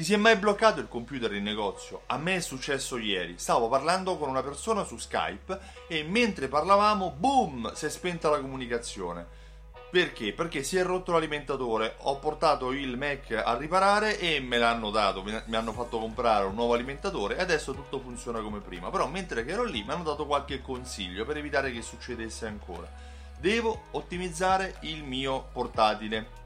Ti si è mai bloccato il computer in negozio? A me è successo ieri. Stavo parlando con una persona su Skype e mentre parlavamo, boom, si è spenta la comunicazione. Perché? Perché si è rotto l'alimentatore. Ho portato il Mac a riparare e me l'hanno dato. Mi hanno fatto comprare un nuovo alimentatore e adesso tutto funziona come prima. Però mentre ero lì mi hanno dato qualche consiglio per evitare che succedesse ancora. Devo ottimizzare il mio portatile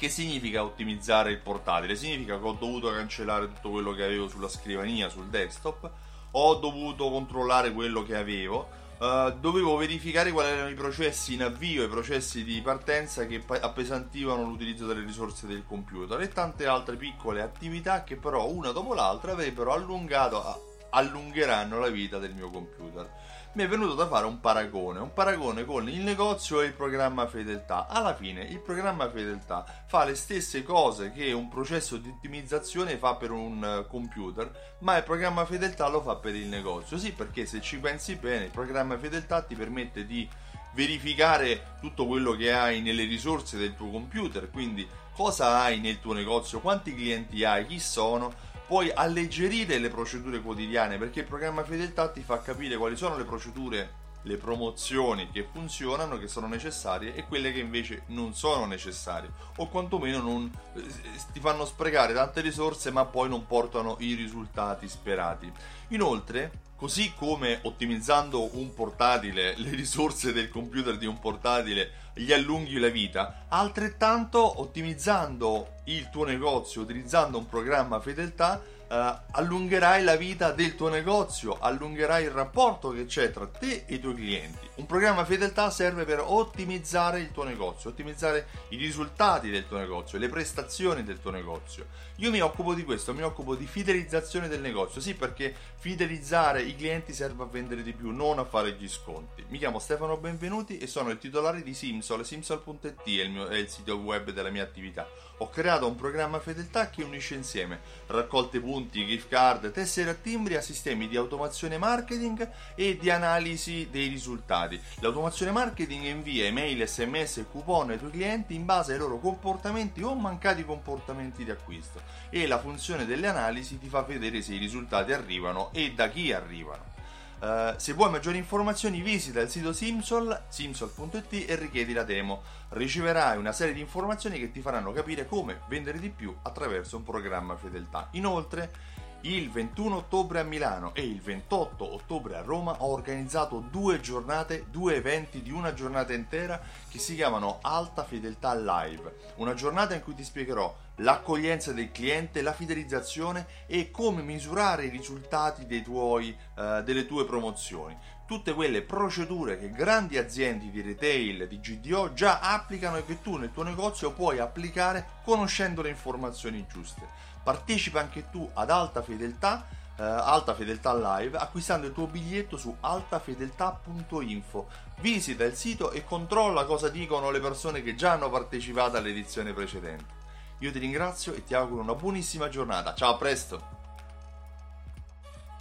che significa ottimizzare il portatile? Significa che ho dovuto cancellare tutto quello che avevo sulla scrivania, sul desktop, ho dovuto controllare quello che avevo, uh, dovevo verificare quali erano i processi in avvio, i processi di partenza che appesantivano l'utilizzo delle risorse del computer e tante altre piccole attività che però una dopo l'altra avrebbero allungato, allungheranno la vita del mio computer. Mi è venuto da fare un paragone, un paragone con il negozio e il programma fedeltà. Alla fine il programma fedeltà fa le stesse cose che un processo di ottimizzazione fa per un eh, computer, ma il programma fedeltà lo fa per il negozio. Sì, perché se ci pensi bene, il programma fedeltà ti permette di verificare tutto quello che hai nelle risorse del tuo computer, quindi cosa hai nel tuo negozio, quanti clienti hai, chi sono puoi alleggerire le procedure quotidiane perché il programma fedeltà ti fa capire quali sono le procedure le promozioni che funzionano, che sono necessarie e quelle che invece non sono necessarie o quantomeno non, eh, ti fanno sprecare tante risorse ma poi non portano i risultati sperati. Inoltre, così come ottimizzando un portatile, le risorse del computer di un portatile gli allunghi la vita, altrettanto ottimizzando il tuo negozio utilizzando un programma fedeltà Uh, allungherai la vita del tuo negozio, allungherai il rapporto che c'è tra te e i tuoi clienti. Un programma fedeltà serve per ottimizzare il tuo negozio, ottimizzare i risultati del tuo negozio, le prestazioni del tuo negozio. Io mi occupo di questo, mi occupo di fidelizzazione del negozio, sì perché fidelizzare i clienti serve a vendere di più, non a fare gli sconti. Mi chiamo Stefano Benvenuti e sono il titolare di Simsol, simsol.it è il, mio, è il sito web della mia attività. Ho creato un programma fedeltà che unisce insieme raccolte punti, gift card, tessere a timbri a sistemi di automazione marketing e di analisi dei risultati. L'automazione marketing invia email, sms e coupon ai tuoi clienti in base ai loro comportamenti o mancati comportamenti di acquisto e la funzione delle analisi ti fa vedere se i risultati arrivano e da chi arrivano. Uh, se vuoi maggiori informazioni visita il sito Simsol, simsol.it e richiedi la demo. Riceverai una serie di informazioni che ti faranno capire come vendere di più attraverso un programma fedeltà. Inoltre, il 21 ottobre a Milano e il 28 ottobre a Roma ho organizzato due giornate, due eventi di una giornata intera che si chiamano Alta Fedeltà Live. Una giornata in cui ti spiegherò l'accoglienza del cliente, la fidelizzazione e come misurare i risultati tuoi, uh, delle tue promozioni. Tutte quelle procedure che grandi aziende di retail, di GDO già applicano e che tu nel tuo negozio puoi applicare conoscendo le informazioni giuste. Partecipa anche tu ad Alta Fedeltà, eh, Alta Fedeltà Live acquistando il tuo biglietto su altafedeltà.info. Visita il sito e controlla cosa dicono le persone che già hanno partecipato all'edizione precedente. Io ti ringrazio e ti auguro una buonissima giornata. Ciao, a presto!